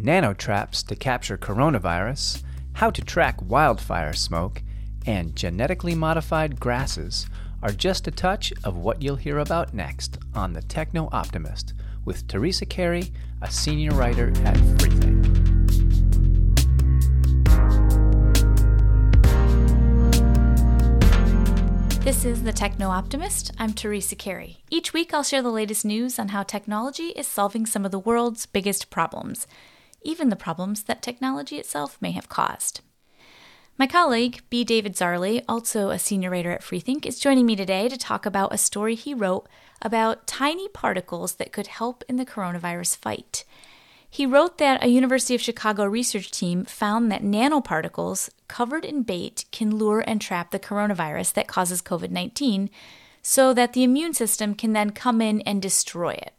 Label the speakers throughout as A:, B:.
A: nanotraps to capture coronavirus, how to track wildfire smoke, and genetically modified grasses are just a touch of what you'll hear about next on The Technoptimist with Teresa Carey, a senior writer at Freethink.
B: This is The Technoptimist. I'm Teresa Carey. Each week, I'll share the latest news on how technology is solving some of the world's biggest problems, even the problems that technology itself may have caused. My colleague, B. David Zarley, also a senior writer at Freethink, is joining me today to talk about a story he wrote about tiny particles that could help in the coronavirus fight. He wrote that a University of Chicago research team found that nanoparticles covered in bait can lure and trap the coronavirus that causes COVID 19 so that the immune system can then come in and destroy it.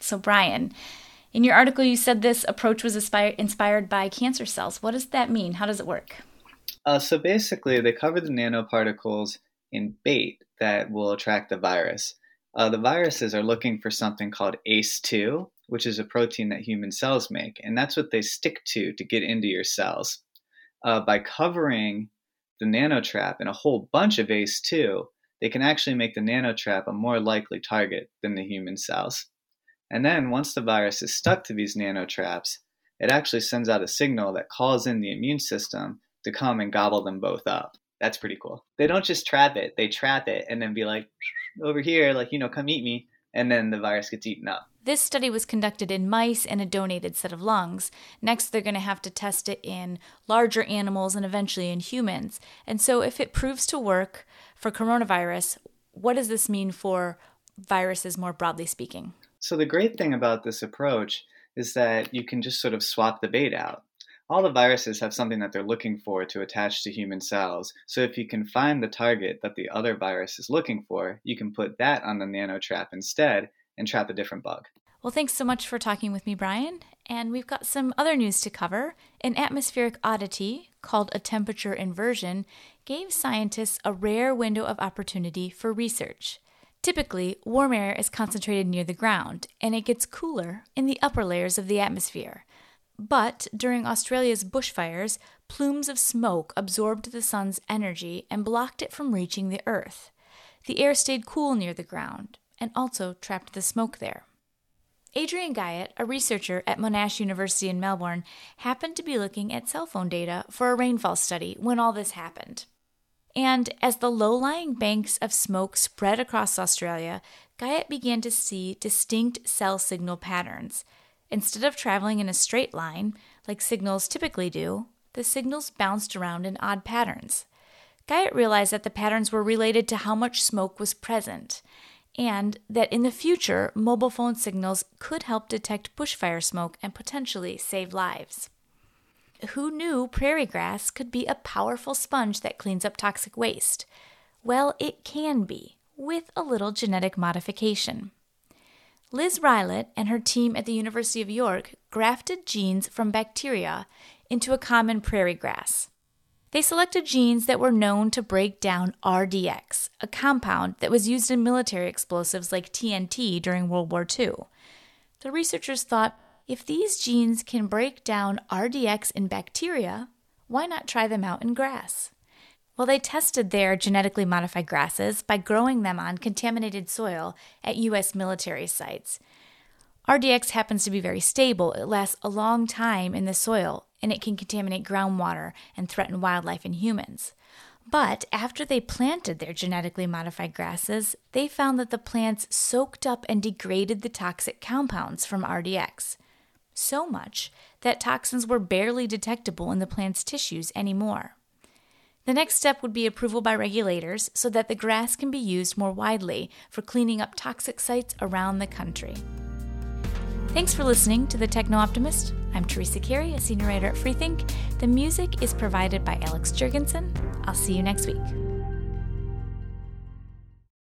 B: So, Brian, in your article, you said this approach was inspired by cancer cells. What does that mean? How does it work?
C: Uh, so, basically, they cover the nanoparticles in bait that will attract the virus. Uh, the viruses are looking for something called ACE2, which is a protein that human cells make, and that's what they stick to to get into your cells. Uh, by covering the nanotrap in a whole bunch of ACE2, they can actually make the nanotrap a more likely target than the human cells. And then once the virus is stuck to these nanotraps, it actually sends out a signal that calls in the immune system to come and gobble them both up. That's pretty cool. They don't just trap it, they trap it and then be like, over here, like, you know, come eat me. And then the virus gets eaten up.
B: This study was conducted in mice and a donated set of lungs. Next, they're going to have to test it in larger animals and eventually in humans. And so, if it proves to work for coronavirus, what does this mean for viruses more broadly speaking?
C: So, the great thing about this approach is that you can just sort of swap the bait out all the viruses have something that they're looking for to attach to human cells. So if you can find the target that the other virus is looking for, you can put that on the nano trap instead and trap a different bug.
B: Well, thanks so much for talking with me, Brian. And we've got some other news to cover. An atmospheric oddity called a temperature inversion gave scientists a rare window of opportunity for research. Typically, warm air is concentrated near the ground, and it gets cooler in the upper layers of the atmosphere. But during Australia's bushfires, plumes of smoke absorbed the sun's energy and blocked it from reaching the earth. The air stayed cool near the ground and also trapped the smoke there. Adrian Guyot, a researcher at Monash University in Melbourne, happened to be looking at cell phone data for a rainfall study when all this happened. And as the low lying banks of smoke spread across Australia, Guyot began to see distinct cell signal patterns. Instead of traveling in a straight line, like signals typically do, the signals bounced around in odd patterns. Guyot realized that the patterns were related to how much smoke was present, and that in the future, mobile phone signals could help detect bushfire smoke and potentially save lives. Who knew prairie grass could be a powerful sponge that cleans up toxic waste? Well, it can be, with a little genetic modification. Liz Rylott and her team at the University of York grafted genes from bacteria into a common prairie grass. They selected genes that were known to break down RDX, a compound that was used in military explosives like TNT during World War II. The researchers thought if these genes can break down RDX in bacteria, why not try them out in grass? Well, they tested their genetically modified grasses by growing them on contaminated soil at U.S. military sites. RDX happens to be very stable. It lasts a long time in the soil and it can contaminate groundwater and threaten wildlife and humans. But after they planted their genetically modified grasses, they found that the plants soaked up and degraded the toxic compounds from RDX. So much that toxins were barely detectable in the plant's tissues anymore. The next step would be approval by regulators so that the grass can be used more widely for cleaning up toxic sites around the country. Thanks for listening to The Technoptimist. I'm Teresa Carey, a senior writer at Freethink. The music is provided by Alex Jurgensen. I'll see you next week.